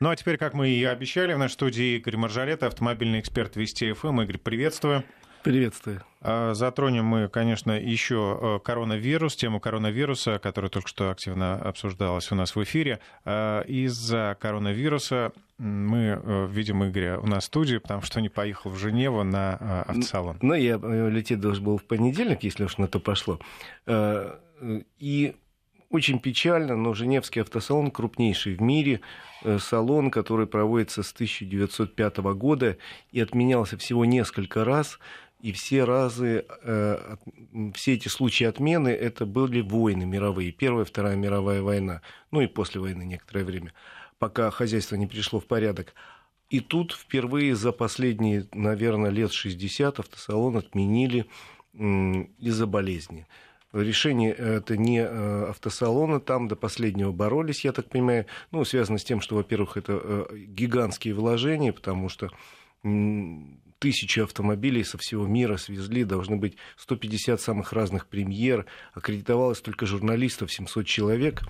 Ну а теперь, как мы и обещали, в нашей студии Игорь Маржалет, автомобильный эксперт Вести ФМ. Игорь, приветствую. Приветствую. А, затронем мы, конечно, еще э, коронавирус, тему коронавируса, которая только что активно обсуждалась у нас в эфире. А, из-за коронавируса мы э, видим Игоря у нас в студии, потому что не поехал в Женеву на э, автосалон. Ну, я лететь должен был в понедельник, если уж на то пошло. И очень печально, но Женевский автосалон крупнейший в мире, салон, который проводится с 1905 года и отменялся всего несколько раз и все разы, э, все эти случаи отмены, это были войны мировые. Первая, Вторая мировая война, ну и после войны некоторое время, пока хозяйство не пришло в порядок. И тут впервые за последние, наверное, лет 60 автосалон отменили из-за болезни. Решение это не э, автосалона, там до последнего боролись, я так понимаю. Ну, связано с тем, что, во-первых, это э, гигантские вложения, потому что тысячи автомобилей со всего мира свезли, должны быть 150 самых разных премьер, аккредитовалось только журналистов 700 человек.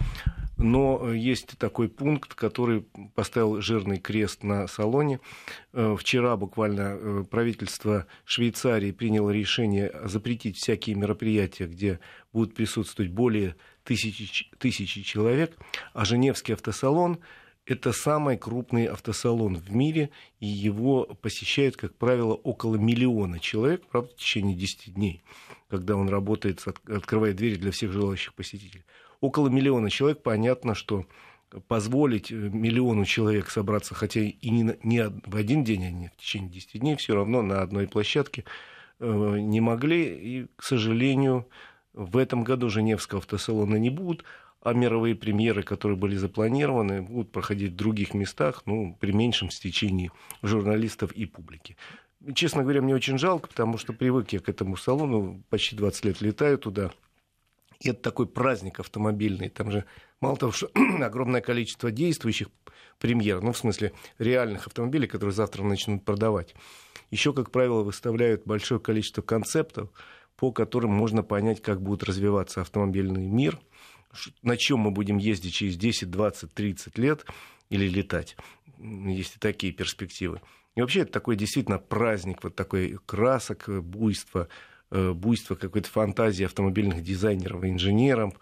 Но э, есть такой пункт, который поставил жирный крест на салоне. Э, вчера буквально э, правительство Швейцарии приняло решение запретить всякие мероприятия, где будут присутствовать более тысячи, тысячи человек, а Женевский автосалон это самый крупный автосалон в мире, и его посещает, как правило, около миллиона человек, правда, в течение 10 дней, когда он работает, открывает двери для всех желающих посетителей. Около миллиона человек, понятно, что позволить миллиону человек собраться, хотя и не, не в один день, а не в течение 10 дней, все равно на одной площадке э, не могли. И, к сожалению, в этом году Женевского автосалона не будет а мировые премьеры, которые были запланированы, будут проходить в других местах, ну, при меньшем стечении журналистов и публики. Честно говоря, мне очень жалко, потому что привык я к этому салону, почти 20 лет летаю туда. И это такой праздник автомобильный. Там же мало того, что огромное количество действующих премьер, ну, в смысле, реальных автомобилей, которые завтра начнут продавать. Еще, как правило, выставляют большое количество концептов, по которым можно понять, как будет развиваться автомобильный мир – на чем мы будем ездить через 10, 20, 30 лет или летать. Есть и такие перспективы. И вообще это такой действительно праздник, вот такой красок, буйство, буйство какой-то фантазии автомобильных дизайнеров и инженеров.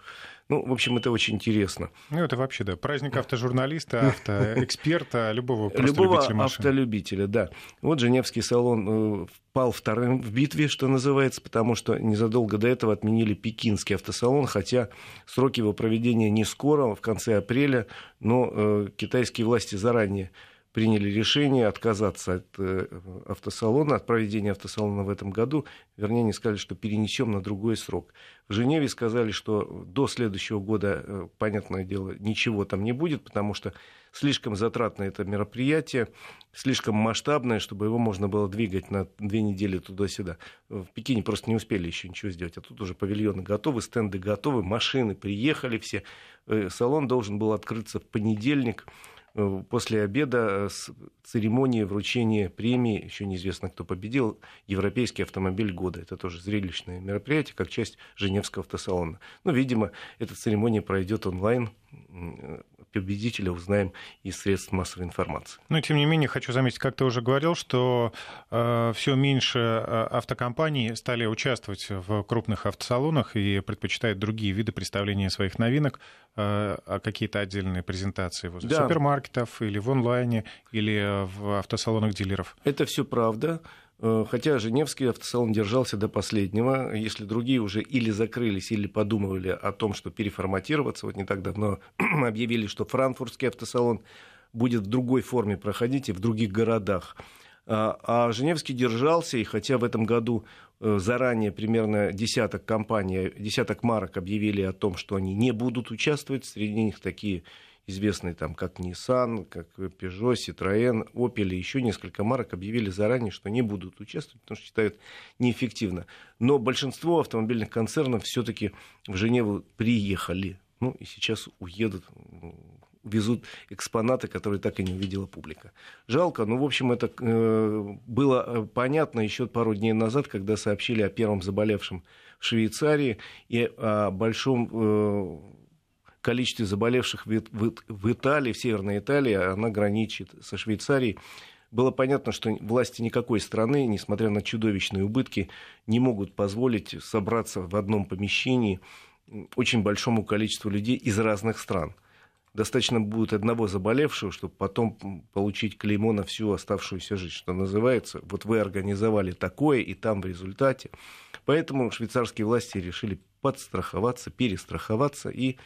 Ну, в общем, это очень интересно. Ну, это вообще, да, праздник автожурналиста, автоэксперта, любого просто Любого любителя автолюбителя, да. Вот Женевский салон э, пал вторым в битве, что называется, потому что незадолго до этого отменили пекинский автосалон, хотя сроки его проведения не скоро, в конце апреля, но э, китайские власти заранее приняли решение отказаться от э, автосалона, от проведения автосалона в этом году. Вернее, они сказали, что перенесем на другой срок. В Женеве сказали, что до следующего года, э, понятное дело, ничего там не будет, потому что слишком затратное это мероприятие, слишком масштабное, чтобы его можно было двигать на две недели туда-сюда. В Пекине просто не успели еще ничего сделать, а тут уже павильоны готовы, стенды готовы, машины приехали все. Э, салон должен был открыться в понедельник после обеда с церемонии вручения премии, еще неизвестно, кто победил, Европейский автомобиль года. Это тоже зрелищное мероприятие, как часть Женевского автосалона. Ну, видимо, эта церемония пройдет онлайн победителя узнаем из средств массовой информации. Но, тем не менее, хочу заметить, как ты уже говорил, что э, все меньше э, автокомпаний стали участвовать в крупных автосалонах и предпочитают другие виды представления своих новинок, э, а какие-то отдельные презентации возле да. супермаркетов или в онлайне, или в автосалонах дилеров. Это все правда. Э, хотя Женевский автосалон держался до последнего, если другие уже или закрылись, или подумывали о том, что переформатироваться. Вот не так давно объявили, что франкфуртский автосалон будет в другой форме проходить и в других городах. А, а Женевский держался, и хотя в этом году э, заранее примерно десяток компаний, десяток марок объявили о том, что они не будут участвовать, среди них такие известные там как Nissan, как Peugeot, Citroën, Opel и еще несколько марок объявили заранее, что не будут участвовать, потому что считают неэффективно. Но большинство автомобильных концернов все-таки в Женеву приехали. Ну и сейчас уедут, везут экспонаты, которые так и не увидела публика. Жалко, но, в общем, это э, было э, понятно еще пару дней назад, когда сообщили о первом заболевшем в Швейцарии и о большом э, количестве заболевших в, Италии, в Северной Италии, она граничит со Швейцарией. Было понятно, что власти никакой страны, несмотря на чудовищные убытки, не могут позволить собраться в одном помещении очень большому количеству людей из разных стран – достаточно будет одного заболевшего, чтобы потом получить клеймо на всю оставшуюся жизнь, что называется. Вот вы организовали такое, и там в результате. Поэтому швейцарские власти решили подстраховаться, перестраховаться и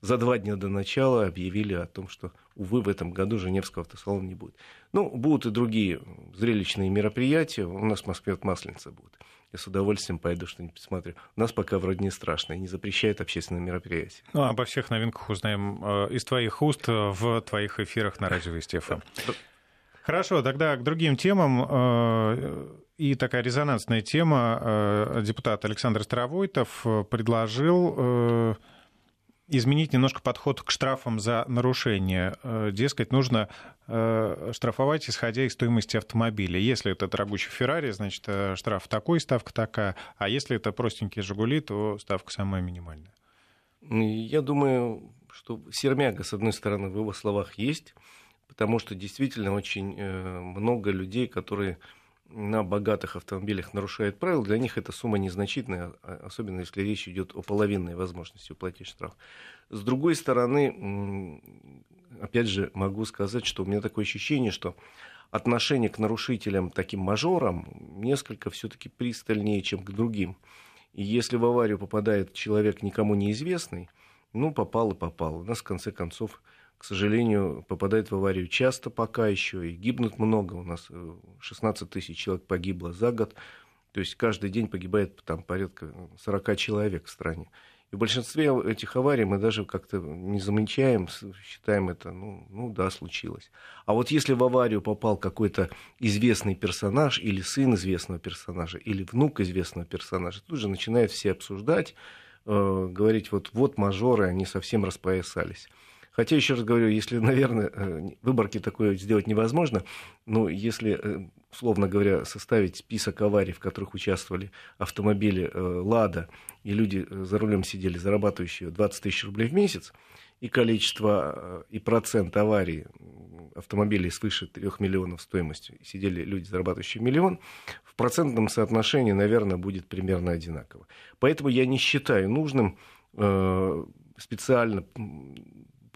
за два дня до начала объявили о том, что, увы, в этом году Женевского автосалона не будет. Ну, будут и другие зрелищные мероприятия. У нас в Москве от Масленица будет. Я с удовольствием пойду что-нибудь посмотрю. У нас пока вроде не страшно и не запрещают общественные мероприятия. Ну, обо всех новинках узнаем э, из твоих уст в твоих эфирах на радио Вести ФМ. Хорошо, тогда к другим темам. Э, и такая резонансная тема. Э, депутат Александр Старовойтов предложил изменить немножко подход к штрафам за нарушение. Э, дескать, нужно э, штрафовать, исходя из стоимости автомобиля. Если это дорогущий Феррари, значит, э, штраф такой, ставка такая. А если это простенький Жигули, то ставка самая минимальная. Я думаю, что сермяга, с одной стороны, в его словах есть, потому что действительно очень много людей, которые на богатых автомобилях нарушают правила, для них эта сумма незначительная, а, особенно если речь идет о половинной возможности уплатить штраф. С другой стороны, опять же, могу сказать, что у меня такое ощущение, что отношение к нарушителям, таким мажорам, несколько все-таки пристальнее, чем к другим. И если в аварию попадает человек никому неизвестный, ну, попал и попал. У нас, в конце концов, к сожалению, попадают в аварию часто пока еще, и гибнут много. У нас 16 э, тысяч человек погибло за год. То есть каждый день погибает там порядка 40 человек в стране. И в большинстве этих аварий мы даже как-то не замечаем, считаем это, ну, ну да, случилось. А вот если в аварию попал какой-то известный персонаж, или сын известного персонажа, или внук известного персонажа, тут же начинают все обсуждать, э, говорить, вот, вот мажоры, они совсем распоясались. Хотя, еще раз говорю, если, наверное, э, выборки такое сделать невозможно, но если, э, условно говоря, составить список аварий, в которых участвовали автомобили э, «Лада», и люди за рулем сидели, зарабатывающие 20 тысяч рублей в месяц, и количество и процент аварий автомобилей свыше 3 миллионов стоимостью, сидели люди, зарабатывающие миллион, в процентном соотношении, наверное, будет примерно одинаково. Поэтому я не считаю нужным специально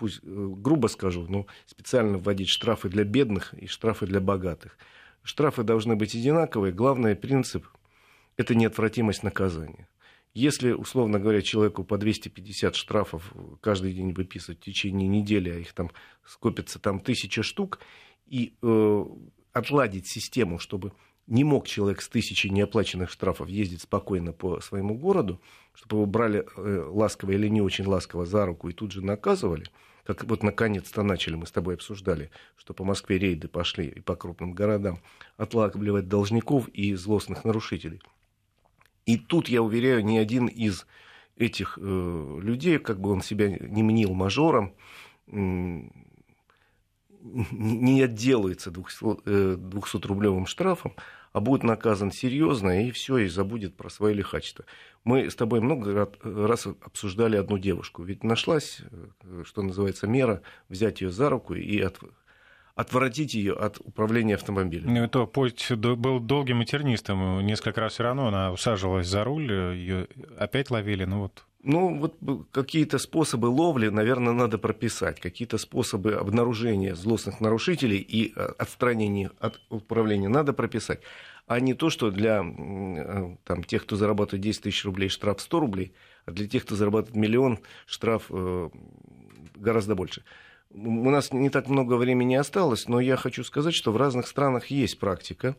пусть э, грубо скажу, но специально вводить штрафы для бедных и штрафы для богатых. Штрафы должны быть одинаковые. Главный принцип – это неотвратимость наказания. Если, условно говоря, человеку по 250 штрафов каждый день выписывать в течение недели, а их там скопится там тысяча штук, и э, отладить систему, чтобы не мог человек с тысячей неоплаченных штрафов ездить спокойно по своему городу, чтобы его брали э, ласково или не очень ласково за руку и тут же наказывали – как вот наконец-то начали, мы с тобой обсуждали, что по Москве рейды пошли и по крупным городам, отлавливать должников и злостных нарушителей. И тут, я уверяю, ни один из этих э, людей, как бы он себя не мнил мажором, э, не отделается 200-рублевым э, штрафом, а будет наказан серьезно, и все, и забудет про свое лихачество. Мы с тобой много раз обсуждали одну девушку. Ведь нашлась, э, что называется, мера взять ее за руку и от, отворотить ее от управления автомобилем. Ну, то путь был долгим и тернистым. Несколько раз все равно она усаживалась за руль, ее опять ловили. Ну вот ну, вот какие-то способы ловли, наверное, надо прописать. Какие-то способы обнаружения злостных нарушителей и э, отстранения от управления надо прописать. А не то, что для э, там, тех, кто зарабатывает 10 тысяч рублей, штраф 100 рублей, а для тех, кто зарабатывает миллион, штраф э, гораздо больше. У нас не так много времени осталось, но я хочу сказать, что в разных странах есть практика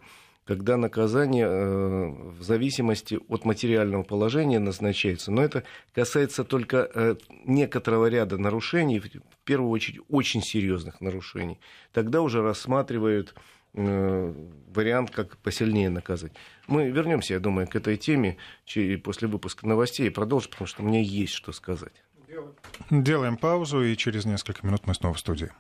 когда наказание э, в зависимости от материального положения назначается. Но это касается только э, некоторого ряда нарушений, в первую очередь очень серьезных нарушений. Тогда уже рассматривают э, вариант, как посильнее наказать. Мы вернемся, я думаю, к этой теме после выпуска новостей и продолжим, потому что мне есть что сказать. Делаем паузу, и через несколько минут мы снова в студии.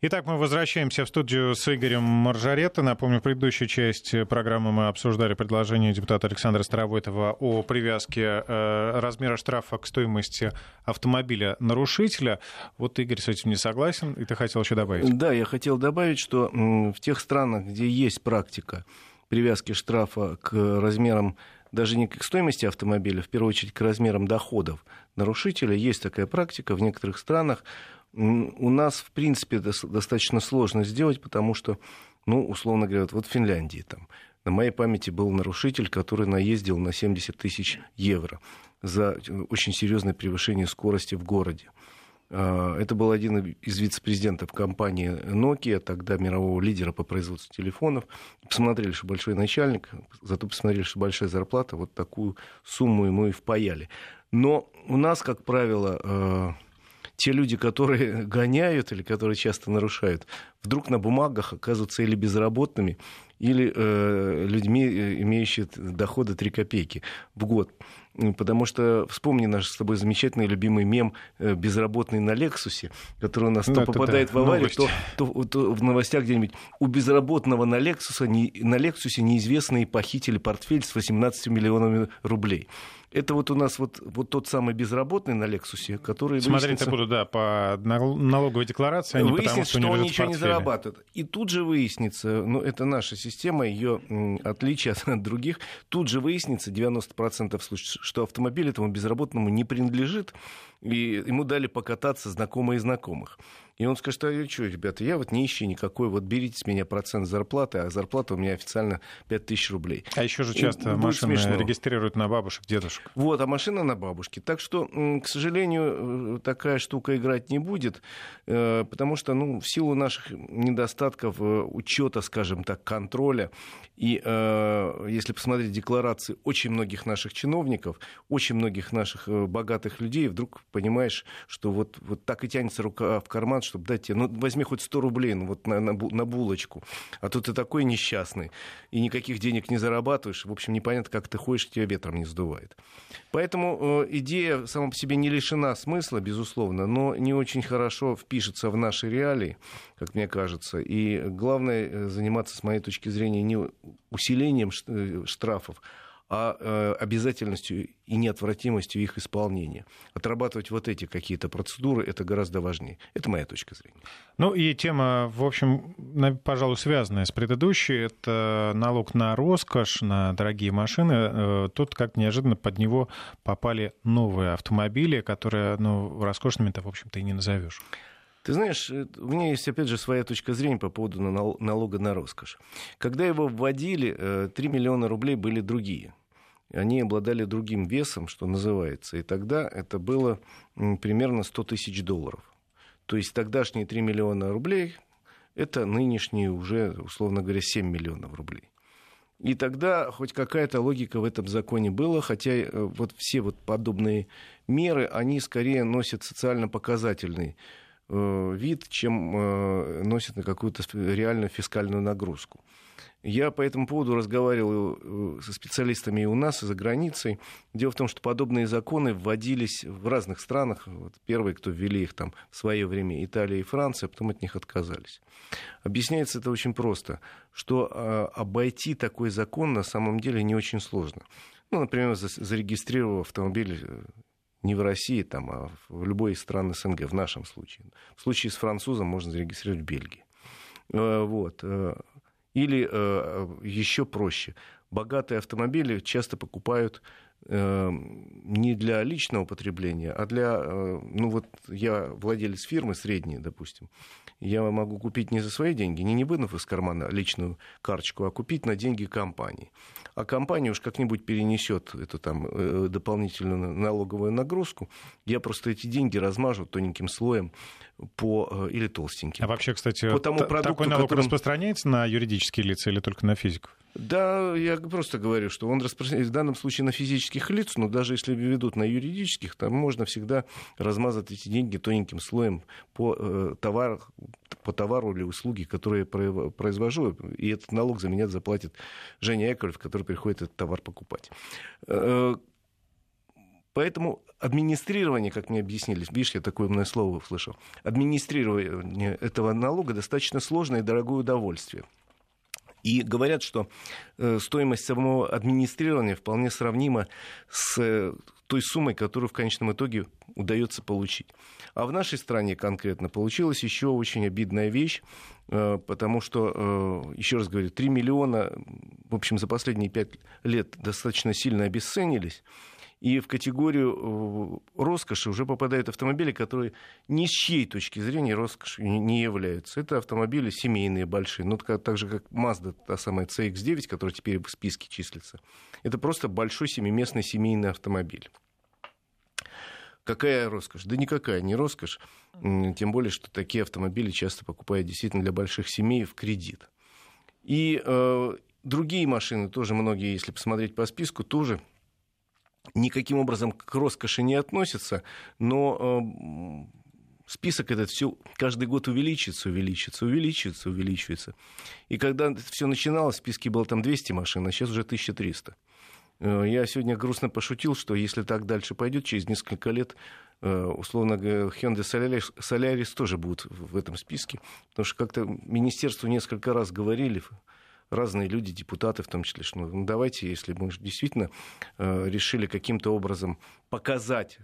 Итак, мы возвращаемся в студию с Игорем Маржаретто. Напомню, в предыдущей части программы мы обсуждали предложение депутата Александра Старовойтова о привязке э, размера штрафа к стоимости автомобиля нарушителя. Вот Игорь с этим не согласен, и ты хотел еще добавить. Да, я хотел добавить, что в тех странах, где есть практика привязки штрафа к размерам даже не к стоимости автомобиля, в первую очередь к размерам доходов нарушителя, есть такая практика в некоторых странах у нас, в принципе, достаточно сложно сделать, потому что, ну, условно говоря, вот в Финляндии там, на моей памяти был нарушитель, который наездил на 70 тысяч евро за очень серьезное превышение скорости в городе. А, это был один из вице-президентов компании Nokia, тогда мирового лидера по производству телефонов. Посмотрели, что большой начальник, зато посмотрели, что большая зарплата, вот такую сумму ему и впаяли. Но у нас, как правило, а, те люди, которые гоняют или которые часто нарушают, вдруг на бумагах оказываются или безработными, или э, людьми, э, имеющими доходы 3 копейки в год. Потому что вспомни наш с тобой замечательный любимый мем э, «Безработный на Лексусе», который у нас ну, то попадает да, в аварию, то, то, то в новостях где-нибудь. У безработного на, Лексуса, не, на Лексусе неизвестные похитили портфель с 18 миллионами рублей это вот у нас вот, вот тот самый безработный на Лексусе, который... Смотреть выяснится... буду, да, по налоговой декларации, а не потому, что, что он ничего не зарабатывает. И тут же выяснится, ну, это наша система, ее отличие от других, тут же выяснится 90% случаев, что автомобиль этому безработному не принадлежит, и ему дали покататься знакомые знакомых. И он скажет, а что, ребята, я вот не ищу никакой, вот берите с меня процент зарплаты, а зарплата у меня официально 5000 рублей. А еще же часто и машины смешно. регистрируют на бабушек, дедушек. Вот, а машина на бабушке. Так что, к сожалению, э, такая штука играть не будет, э, потому что, ну, в силу наших недостатков э, учета, скажем так, контроля, и если посмотреть декларации очень многих наших чиновников, очень многих наших богатых людей, вдруг понимаешь, что вот, вот так и тянется рука в карман, чтобы дать тебе, ну, возьми хоть 100 рублей ну, вот на, на, на булочку. А тут ты такой несчастный, и никаких денег не зарабатываешь. В общем, непонятно, как ты ходишь, тебя ветром не сдувает. Поэтому э, идея сама по себе не лишена смысла, безусловно, но не очень хорошо впишется в наши реалии, как мне кажется. И главное э, заниматься, с моей точки зрения, не усилением э, штрафов, а э, обязательностью и неотвратимостью их исполнения. Отрабатывать вот эти какие-то процедуры это гораздо важнее. Это моя точка зрения. Ну и тема, в общем, пожалуй, связанная с предыдущей, это налог на роскошь, на дорогие машины. Э, тут как неожиданно под него попали новые автомобили, которые, ну, роскошными-то, в общем-то, и не назовешь. Ты знаешь, э, у меня есть, опять же, своя точка зрения по поводу налога на роскошь. Когда его вводили, 3 миллиона рублей были другие они обладали другим весом, что называется. И тогда это было примерно 100 тысяч долларов. То есть тогдашние 3 миллиона рублей – это нынешние уже, условно говоря, 7 миллионов рублей. И тогда хоть какая-то логика в этом законе была, хотя э, вот все вот подобные меры, они скорее носят социально показательный э, вид, чем э, носят на какую-то реальную фискальную нагрузку. Я по этому поводу разговаривал э, со специалистами и у нас, и за границей. Дело в том, что подобные законы вводились в разных странах. Вот первые, кто ввели их там в свое время, Италия и Франция, а потом от них отказались. Объясняется это очень просто, что э, обойти такой закон на самом деле не очень сложно. Ну, например, зарегистрировав автомобиль э, не в России, там, а в любой из стран СНГ, в нашем случае. В случае с французом можно зарегистрировать в Бельгии. Вот. Или э, э еще проще. Богатые автомобили часто покупают э, не для личного потребления, а для... Э, ну вот я владелец фирмы средней, допустим. Я могу купить не за свои деньги, не, не вынув из кармана личную карточку, а купить на деньги компании. А компания уж как-нибудь перенесет эту там э, дополнительную налоговую нагрузку. Я просто эти деньги размажу тоненьким слоем по, э, или толстеньким. А вообще, кстати, по тому продукту, такой налог которым... распространяется на юридические лица или только на физиков? Да, я просто говорю, что он распространяется в данном случае на физических лиц, но даже если ведут на юридических, там можно всегда размазать эти деньги тоненьким слоем по, э, товар, по товару или услуге, которые я произвожу, и этот налог за меня заплатит Женя Яковлев, который приходит этот товар покупать. Э, Поэтому администрирование, как мне объяснили, видишь, я такое умное слово услышал, администрирование этого налога достаточно сложное и дорогое удовольствие. И говорят, что э, стоимость самого администрирования вполне сравнима с э, той суммой, которую в конечном итоге удается получить. А в нашей стране конкретно получилась еще очень обидная вещь, э, потому что, еще раз говорю, 3 миллиона, в общем, за последние 5 лет достаточно сильно обесценились. И в категорию э, роскоши уже попадают автомобили, которые ни с чьей точки зрения роскошью не являются. Это автомобили семейные, большие. Ну, так же, как Mazda, та самая CX-9, которая теперь в списке числится. Это просто большой семиместный семейный автомобиль. Какая роскошь? Да никакая не роскошь. Тем более, что такие автомобили часто покупают действительно для больших семей в кредит. И э, другие машины тоже многие, если посмотреть по списку, тоже никаким образом к роскоши не относятся, но э, список этот все каждый год увеличится, увеличится, увеличивается, увеличивается. И когда все начиналось, в списке было там 200 машин, а сейчас уже 1300. Э, я сегодня грустно пошутил, что если так дальше пойдет, через несколько лет, э, условно Hyundai Solaris, Solaris тоже будут в этом списке. Потому что как-то министерству несколько раз говорили, разные люди, депутаты в том числе, что ну, давайте, если мы действительно э, решили каким-то образом показать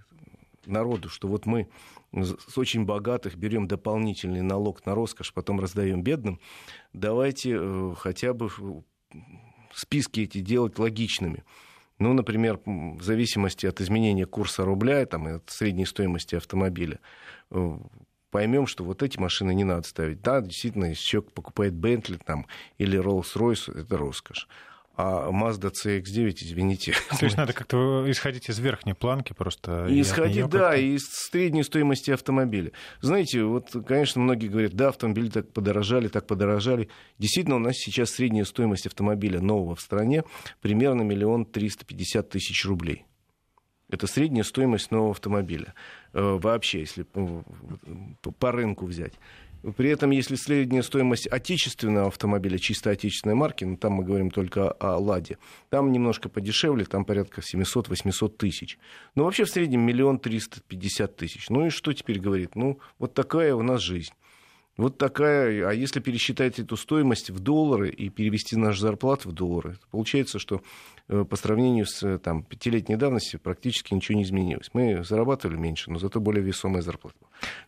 народу, что вот мы с очень богатых берем дополнительный налог на роскошь, потом раздаем бедным, давайте э, хотя бы списки эти делать логичными. Ну, например, в зависимости от изменения курса рубля там, и от средней стоимости автомобиля, э, поймем, что вот эти машины не надо ставить. Да, действительно, если человек покупает Бентли там, или Rolls-Royce, это роскошь. А Mazda CX-9, извините. То есть надо как-то исходить из верхней планки просто. Исходить, да, из средней стоимости автомобиля. Знаете, вот, конечно, многие говорят, да, автомобили так подорожали, так подорожали. Действительно, у нас сейчас средняя стоимость автомобиля нового в стране примерно миллион триста пятьдесят тысяч рублей. Это средняя стоимость нового автомобиля. Э, вообще, если по рынку взять. При этом, если средняя стоимость отечественного автомобиля, чисто отечественной марки, ну, там мы говорим только о «Ладе», там немножко подешевле, там порядка 700-800 тысяч. Но вообще в среднем миллион триста пятьдесят тысяч. Ну и что теперь говорит? Ну, вот такая у нас жизнь. Вот такая, а если пересчитать эту стоимость в доллары и перевести наш зарплат в доллары, получается, что э, по сравнению с э, там, пятилетней давностью практически ничего не изменилось. Мы зарабатывали меньше, но зато более весомая зарплата.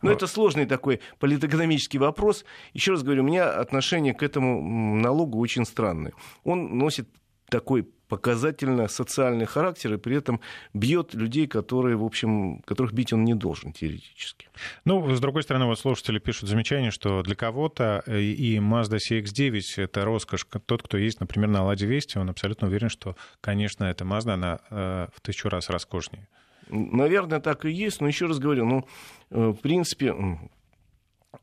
Но, но... это сложный такой политэкономический вопрос. Еще раз говорю, у меня отношение к этому налогу очень странное. Он носит такой показательно социальный характер и при этом бьет людей, которые, в общем, которых бить он не должен теоретически. Ну, с другой стороны, вот слушатели пишут замечание, что для кого-то э, и Mazda CX-9 — это роскошь. Тот, кто есть, например, на Ладе Вести, он абсолютно уверен, что, конечно, эта Mazda, она э, в тысячу раз роскошнее. Наверное, так и есть, но еще раз говорю, ну, э, в принципе,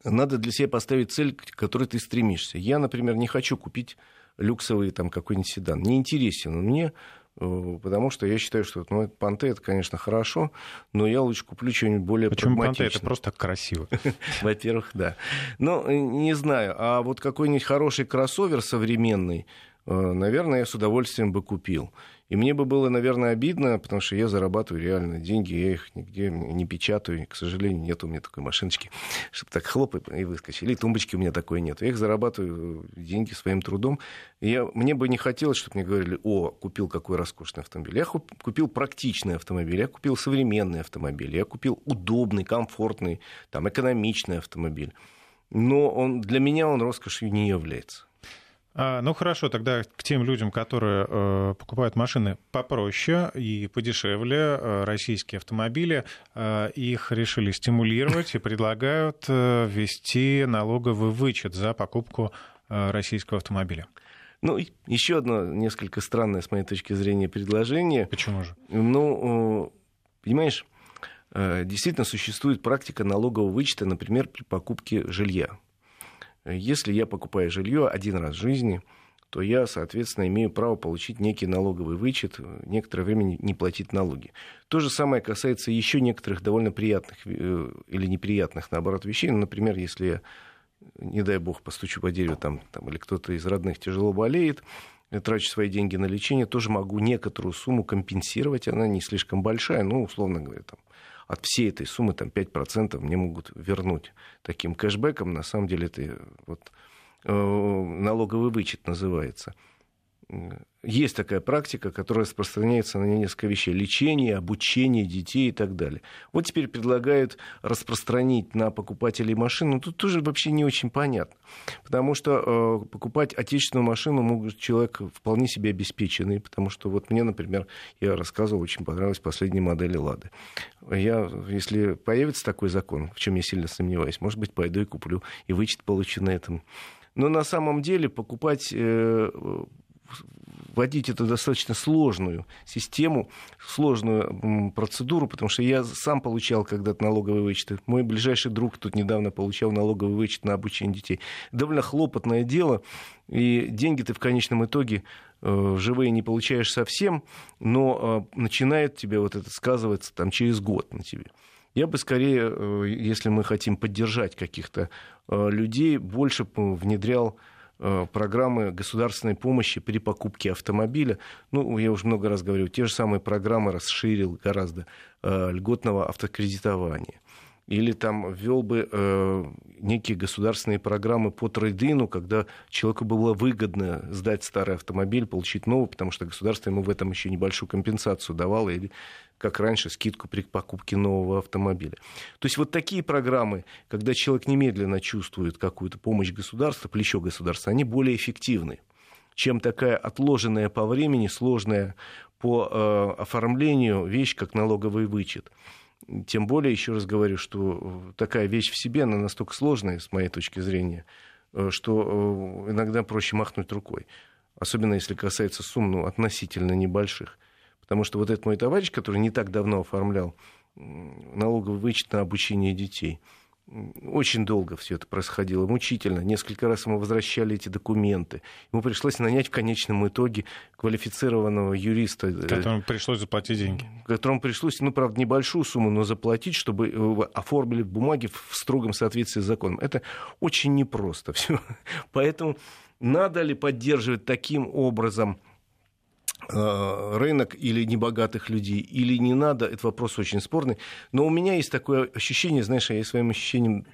надо для себя поставить цель, к которой ты стремишься. Я, например, не хочу купить люксовый там какой-нибудь седан. Не интересен он мне, э, потому что я считаю, что ну, Панте это, конечно, хорошо, но я лучше куплю что-нибудь более Почему Панте? Это просто красиво. Во-первых, да. Ну, не знаю, а вот какой-нибудь хороший кроссовер современный, э, наверное, я с удовольствием бы купил. И мне бы было, наверное, обидно, потому что я зарабатываю реально деньги, я их нигде не печатаю. К сожалению, нет у меня такой машиночки, чтобы так хлоп и выскочили. И тумбочки у меня такой нет. Я их зарабатываю деньги своим трудом. И я, мне бы не хотелось, чтобы мне говорили, о, купил какой роскошный автомобиль. Я купил практичный автомобиль, я купил современный автомобиль, я купил удобный, комфортный, там, экономичный автомобиль. Но он, для меня он роскошью не является. А, ну хорошо, тогда к тем людям, которые э, покупают машины попроще и подешевле, э, российские автомобили, э, их решили стимулировать и предлагают э, ввести налоговый вычет за покупку э, российского автомобиля. Ну, еще одно несколько странное, с моей точки зрения, предложение. Почему же? Ну, понимаешь, э, действительно существует практика налогового вычета, например, при покупке жилья. Если я покупаю жилье один раз в жизни, то я, соответственно, имею право получить некий налоговый вычет, некоторое время не платить налоги. То же самое касается еще некоторых довольно приятных э, или неприятных, наоборот, вещей. Ну, например, если я, не дай бог, постучу по дереву, там, там, или кто-то из родных тяжело болеет, трачу свои деньги на лечение, тоже могу некоторую сумму компенсировать. Она не слишком большая, ну, условно говоря, там, от всей этой суммы там, 5% мне могут вернуть таким кэшбэком. На самом деле это вот, э, налоговый вычет называется есть такая практика, которая распространяется на несколько вещей. Лечение, обучение детей и так далее. Вот теперь предлагают распространить на покупателей машин. Ну, тут тоже вообще не очень понятно. Потому что э, покупать отечественную машину может человек вполне себе обеспеченный. Потому что вот мне, например, я рассказывал, очень понравилась последняя модель «Лады». Я, если появится такой закон, в чем я сильно сомневаюсь, может быть, пойду и куплю, и вычет получу на этом. Но на самом деле покупать э, вводить эту достаточно сложную систему, сложную процедуру, потому что я сам получал когда-то налоговый вычет. Мой ближайший друг тут недавно получал налоговый вычет на обучение детей. Довольно хлопотное дело, и деньги ты в конечном итоге э, живые не получаешь совсем, но э, начинает тебе вот это сказываться там, через год на тебе. Я бы скорее, э, если мы хотим поддержать каких-то людей, больше внедрял программы государственной помощи при покупке автомобиля. Ну, я уже много раз говорил, те же самые программы расширил гораздо э, льготного автокредитования или там ввел бы э, некие государственные программы по трейдину, когда человеку было выгодно сдать старый автомобиль, получить новый, потому что государство ему в этом еще небольшую компенсацию давало, или, как раньше, скидку при покупке нового автомобиля. То есть вот такие программы, когда человек немедленно чувствует какую-то помощь государства, плечо государства, они более эффективны чем такая отложенная по времени, сложная по э, оформлению вещь, как налоговый вычет. Тем более, еще раз говорю, что такая вещь в себе, она настолько сложная, с моей точки зрения, э, что э, иногда проще махнуть рукой. Особенно если касается сумм ну, относительно небольших. Потому что вот этот мой товарищ, который не так давно оформлял налоговый вычет на обучение детей – очень долго все это происходило, мучительно. Несколько раз ему возвращали эти документы. Ему пришлось нанять в конечном итоге квалифицированного юриста. Э, которому пришлось заплатить деньги. Которому пришлось, ну, правда, небольшую сумму, но заплатить, чтобы оформили бумаги в строгом соответствии с законом. Это очень непросто все. Поэтому надо ли поддерживать таким образом рынок или небогатых людей, или не надо, это вопрос очень спорный. Но у меня есть такое ощущение, знаешь, я своим ощущениям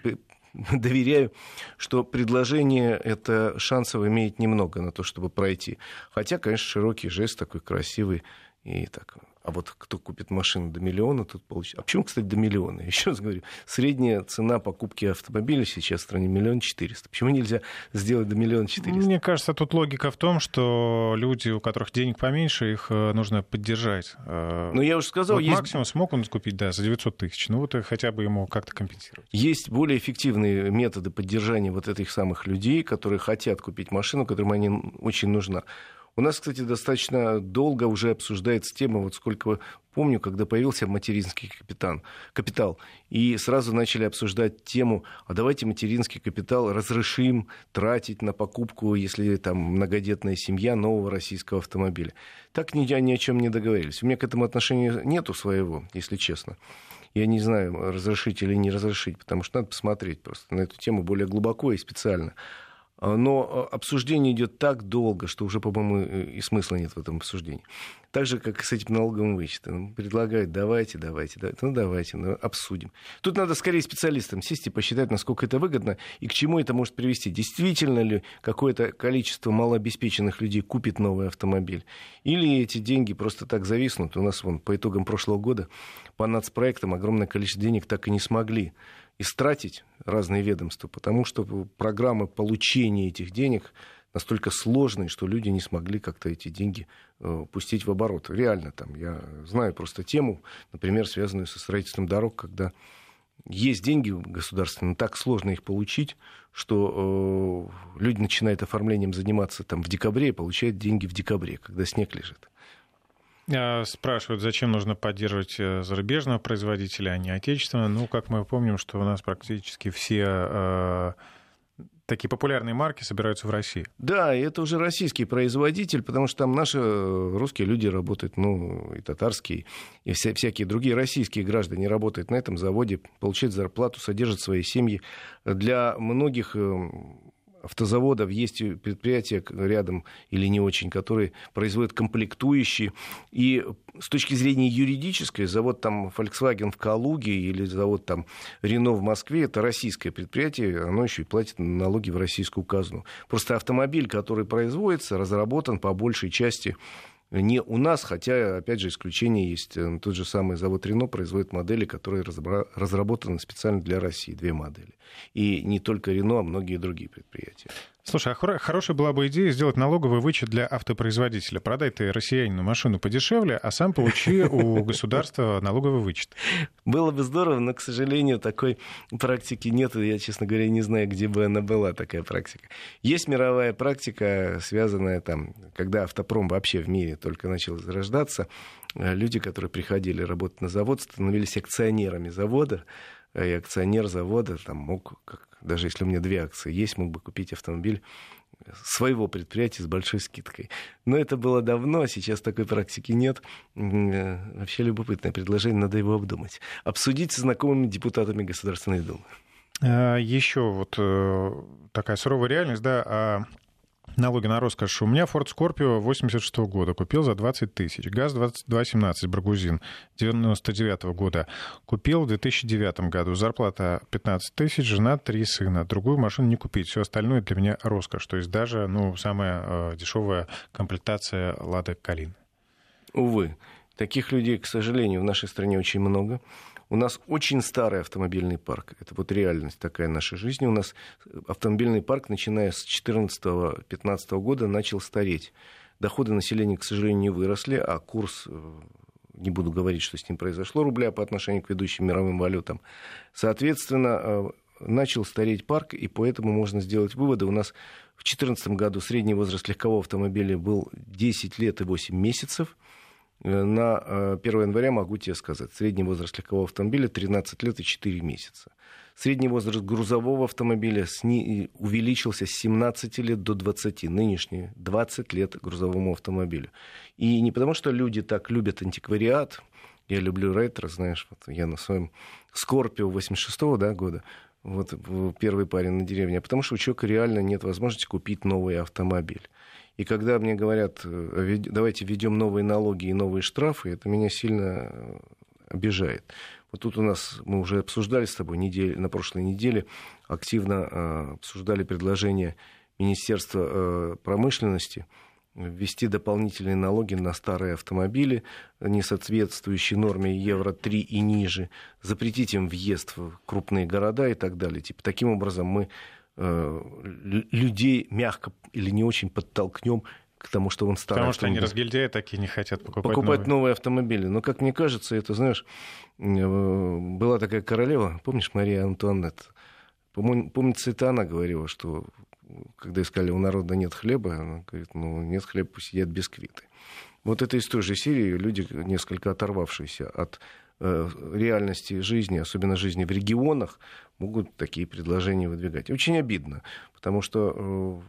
доверяю, что предложение это шансов имеет немного на то, чтобы пройти. Хотя, конечно, широкий жест такой красивый и так а вот кто купит машину до миллиона, тут получится. А почему, кстати, до миллиона? Еще раз говорю, средняя цена покупки автомобиля сейчас в стране миллион четыреста. Почему нельзя сделать до миллиона четыреста? Мне кажется, тут логика в том, что люди, у которых денег поменьше, их э, нужно поддержать. Э, ну, я уже сказал, вот есть... максимум смог он купить, да, за 900 тысяч. Ну, вот хотя бы ему как-то компенсировать. Есть более эффективные методы поддержания вот этих самых людей, которые хотят купить машину, которым они очень нужна. У нас, кстати, достаточно долго уже обсуждается тема, вот сколько помню, когда появился материнский капитан, капитал, и сразу начали обсуждать тему, а давайте материнский капитал разрешим тратить на покупку, если там многодетная семья нового российского автомобиля. Так ни, ни о чем не договорились. У меня к этому отношения нету своего, если честно. Я не знаю, разрешить или не разрешить, потому что надо посмотреть просто на эту тему более глубоко и специально. А, но а, обсуждение идет так долго, что уже, по-моему, и смысла нет в этом обсуждении. Так же, как и с этим налоговым вычетом. Предлагают, давайте, давайте, давайте, ну давайте, ну, обсудим. Тут надо скорее специалистам сесть и посчитать, насколько это выгодно и к чему это может привести. Действительно ли какое-то количество малообеспеченных людей купит новый автомобиль? Или эти деньги просто так зависнут? У нас вон, по итогам прошлого года по нацпроектам огромное количество денег так и не смогли истратить разные ведомства, потому что программы получения этих денег настолько сложные, что люди не смогли как-то эти деньги э, пустить в оборот. Реально там, я знаю просто тему, например, связанную со строительством дорог, когда есть деньги государственные, но так сложно их получить, что э, люди начинают оформлением заниматься там в декабре и получают деньги в декабре, когда снег лежит. А, спрашивают, зачем нужно поддерживать э, зарубежного производителя, а не отечественного. Ну, как мы помним, что у нас практически все э, такие популярные марки собираются в России. Да, и это уже российский производитель, потому что там наши э, русские люди работают, ну, и татарские, и вся, всякие другие российские граждане работают на этом заводе, получают зарплату, содержат свои семьи. Для многих автозаводов есть предприятия рядом или не очень, которые производят комплектующие. И с точки зрения юридической, завод там Volkswagen в Калуге или завод там Renault в Москве, это российское предприятие, оно еще и платит налоги в российскую казну. Просто автомобиль, который производится, разработан по большей части не у нас, хотя, опять же, исключение есть. Тот же самый завод Рено производит модели, которые разработаны специально для России, две модели. И не только Рено, а многие другие предприятия. Слушай, а хорошая была бы идея сделать налоговый вычет для автопроизводителя. Продай ты россиянину машину подешевле, а сам получи у государства налоговый вычет. Было бы здорово, но, к сожалению, такой практики нет. Я, честно говоря, не знаю, где бы она была, такая практика. Есть мировая практика, связанная там, когда автопром вообще в мире только начал зарождаться. Люди, которые приходили работать на завод, становились акционерами завода, и акционер завода там мог как даже если у меня две акции есть, мог бы купить автомобиль своего предприятия с большой скидкой. Но это было давно, сейчас такой практики нет. Э, вообще любопытное предложение, надо его обдумать. Обсудить с знакомыми депутатами Государственной Думы. А, Еще вот э, такая суровая реальность, да, а налоги на роскошь. У меня Ford Scorpio 86 -го года купил за 20 тысяч. ГАЗ-2217 Баргузин 99 -го года купил в 2009 году. Зарплата 15 тысяч, жена, три сына. Другую машину не купить. Все остальное для меня роскошь. То есть даже ну, самая э, дешевая комплектация Лада Калин. Увы, таких людей, к сожалению, в нашей стране очень много. У нас очень старый автомобильный парк. Это вот реальность такая нашей жизни. У нас автомобильный парк, начиная с 2014-2015 года, начал стареть. Доходы населения, к сожалению, не выросли, а курс э, не буду говорить, что с ним произошло, рубля по отношению к ведущим мировым валютам. Соответственно, э, начал стареть парк, и поэтому можно сделать выводы. У нас в 2014 году средний возраст легкового автомобиля был 10 лет и 8 месяцев – Э, на 1 э, января могу тебе сказать, средний возраст легкового автомобиля 13 лет и 4 месяца. Средний возраст грузового автомобиля сни... увеличился с 17 лет до 20, нынешние 20 лет грузовому автомобилю. И не потому, что люди так любят антиквариат, я люблю ретро, знаешь, вот я на своем Скорпио 86-го да, года, вот первый парень на деревне, а потому что у человека реально нет возможности купить новый автомобиль. И когда мне говорят, э, давайте введем новые налоги и новые штрафы, это меня сильно э, обижает. Вот тут у нас, мы уже обсуждали с тобой неделю, на прошлой неделе, активно э, обсуждали предложение Министерства промышленности ввести дополнительные налоги на старые автомобили, не соответствующие норме Евро-3 и ниже, запретить им въезд в крупные города и так далее. Типа, таким образом мы людей мягко или не очень подтолкнем к тому, что он старый. Потому что они разгильдяи такие не хотят покупать, покупать новые. новые автомобили. Но, как мне кажется, это, знаешь, э, была такая королева, помнишь, Мария Антуанетта? Помнится, это она говорила, что когда искали, у народа нет хлеба, она говорит, ну, нет хлеба, пусть едят бисквиты. Вот это из той же серии люди, несколько оторвавшиеся от э, реальности жизни, особенно жизни в регионах, могут такие предложения выдвигать. Очень обидно, потому что э,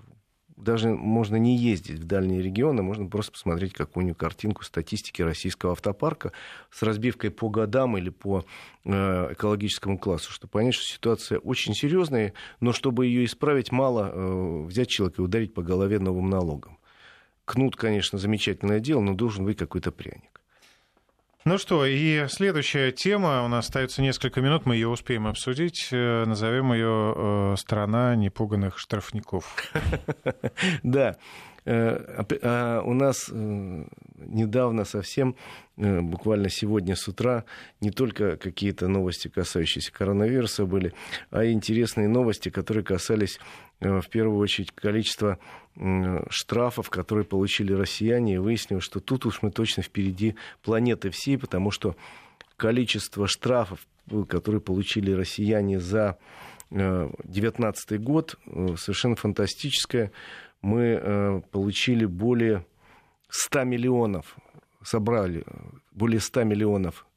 даже можно не ездить в дальние регионы, можно просто посмотреть какую-нибудь картинку статистики российского автопарка с разбивкой по годам или по э, экологическому классу, чтобы понять, что ситуация очень серьезная, но чтобы ее исправить, мало э, взять человека и ударить по голове новым налогом. Кнут, конечно, замечательное дело, но должен быть какой-то пряник. Ну что, и следующая тема, у нас остается несколько минут, мы ее успеем обсудить. Э, назовем ее э, «Страна непуганных штрафников». Да, э, а у нас недавно совсем, буквально сегодня с утра, не только какие-то новости, касающиеся коронавируса были, а и интересные новости, которые касались в первую очередь количества штрафов, которые получили россияне, и выяснилось, что тут уж мы точно впереди планеты всей, потому что количество штрафов, которые получили россияне за 2019 год, э, совершенно фантастическое. Мы э, получили более 100 миллионов, собрали э, более 100 миллионов Э,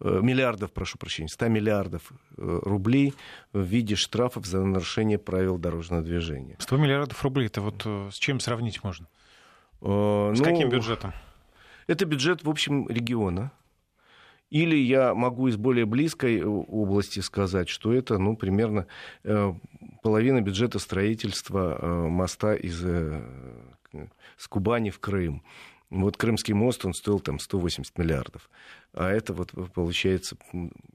миллиардов, прошу прощения, 100 миллиардов э, рублей в виде штрафов за нарушение правил дорожного движения. 100 миллиардов рублей, это вот э, с чем сравнить можно? С ну, каким бюджетом? Это бюджет, в общем, региона. Или я могу из более близкой области сказать, что это, ну, примерно половина бюджета строительства моста из с Кубани в Крым. Вот Крымский мост, он стоил там 180 миллиардов. А это вот получается,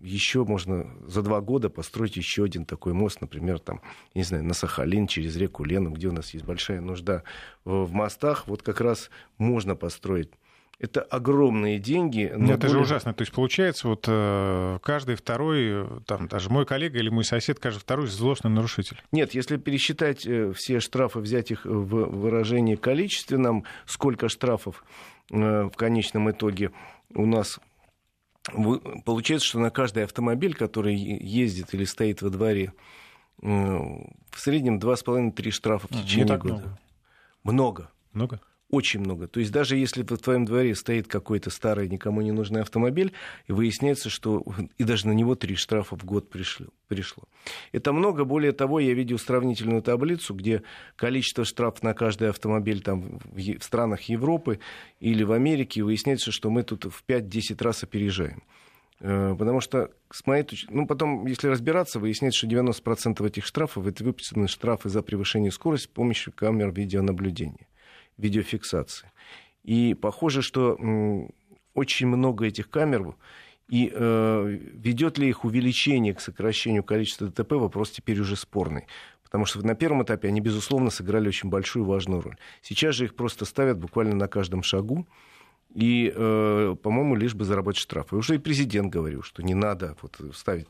еще можно за два года построить еще один такой мост, например, там, не знаю, на Сахалин через реку Лену, где у нас есть большая нужда в мостах. Вот как раз можно построить это огромные деньги. Но это более... же ужасно. То есть получается, вот э, каждый второй, там даже мой коллега или мой сосед, каждый второй злостный нарушитель. Нет, если пересчитать э, все штрафы, взять их в выражении количественном, сколько штрафов э, в конечном итоге у нас получается, что на каждый автомобиль, который ездит или стоит во дворе, в среднем 2,5-3 штрафа в течение Не года. Много. много. Много? Очень много. То есть даже если в твоем дворе стоит какой-то старый, никому не нужный автомобиль, и выясняется, что и даже на него три штрафа в год пришло. пришло. Это много. Более того, я видел сравнительную таблицу, где количество штрафов на каждый автомобиль там, в странах Европы или в Америке, и выясняется, что мы тут в 5-10 раз опережаем. Э, потому что, с моей точки ну, потом, если разбираться, выясняется, что 90% этих штрафов это выписаны штрафы за превышение скорости с помощью камер видеонаблюдения видеофиксации. И похоже, что очень много этих камер, и э, ведет ли их увеличение к сокращению количества ДТП, вопрос теперь уже спорный. Потому что на первом этапе они, безусловно, сыграли очень большую важную роль. Сейчас же их просто ставят буквально на каждом шагу. И, э, по-моему, лишь бы заработать штрафы. И уже и президент говорил, что не надо вот ставить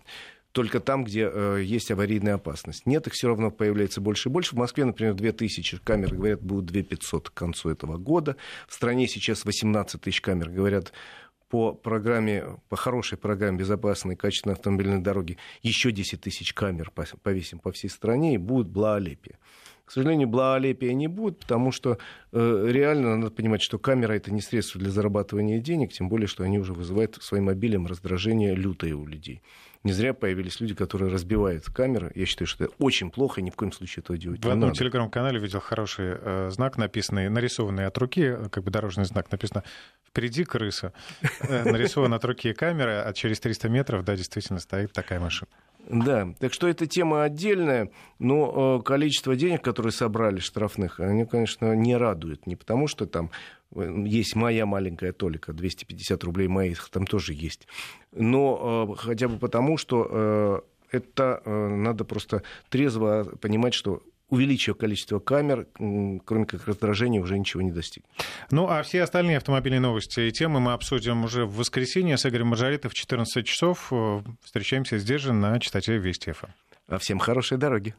только там, где э, есть аварийная опасность. Нет, их все равно появляется больше и больше. В Москве, например, 2000 камер, говорят, будут 2500 к концу этого года. В стране сейчас 18 тысяч камер, говорят, по программе, по хорошей программе безопасной качественной автомобильной дороги еще 10 тысяч камер повесим по всей стране, и будет благолепие. К сожалению, благолепия не будет, потому что э, реально надо понимать, что камера это не средство для зарабатывания денег, тем более, что они уже вызывают своим обилием раздражение лютое у людей. Не зря появились люди, которые разбивают камеры. Я считаю, что это очень плохо, и ни в коем случае этого делать В одном телеграм-канале видел хороший э, знак, написанный, нарисованный от руки, как бы дорожный знак, написано «Впереди крыса». Э, нарисован от руки камера, а через 300 метров, да, действительно стоит такая машина. Да, так что эта тема отдельная, но э, количество денег, которые собрали штрафных, они, конечно, не радуют. Не потому, что там э, есть моя маленькая толика, 250 рублей моих там тоже есть, но э, хотя бы потому, что это надо просто трезво понимать, что увеличив количество камер, кроме как раздражения, уже ничего не достиг. Ну, а все остальные автомобильные новости и темы мы обсудим уже в воскресенье с Игорем Маржаритом в 14 часов. Встречаемся здесь же на частоте Вести ФМ. А всем хорошей дороги.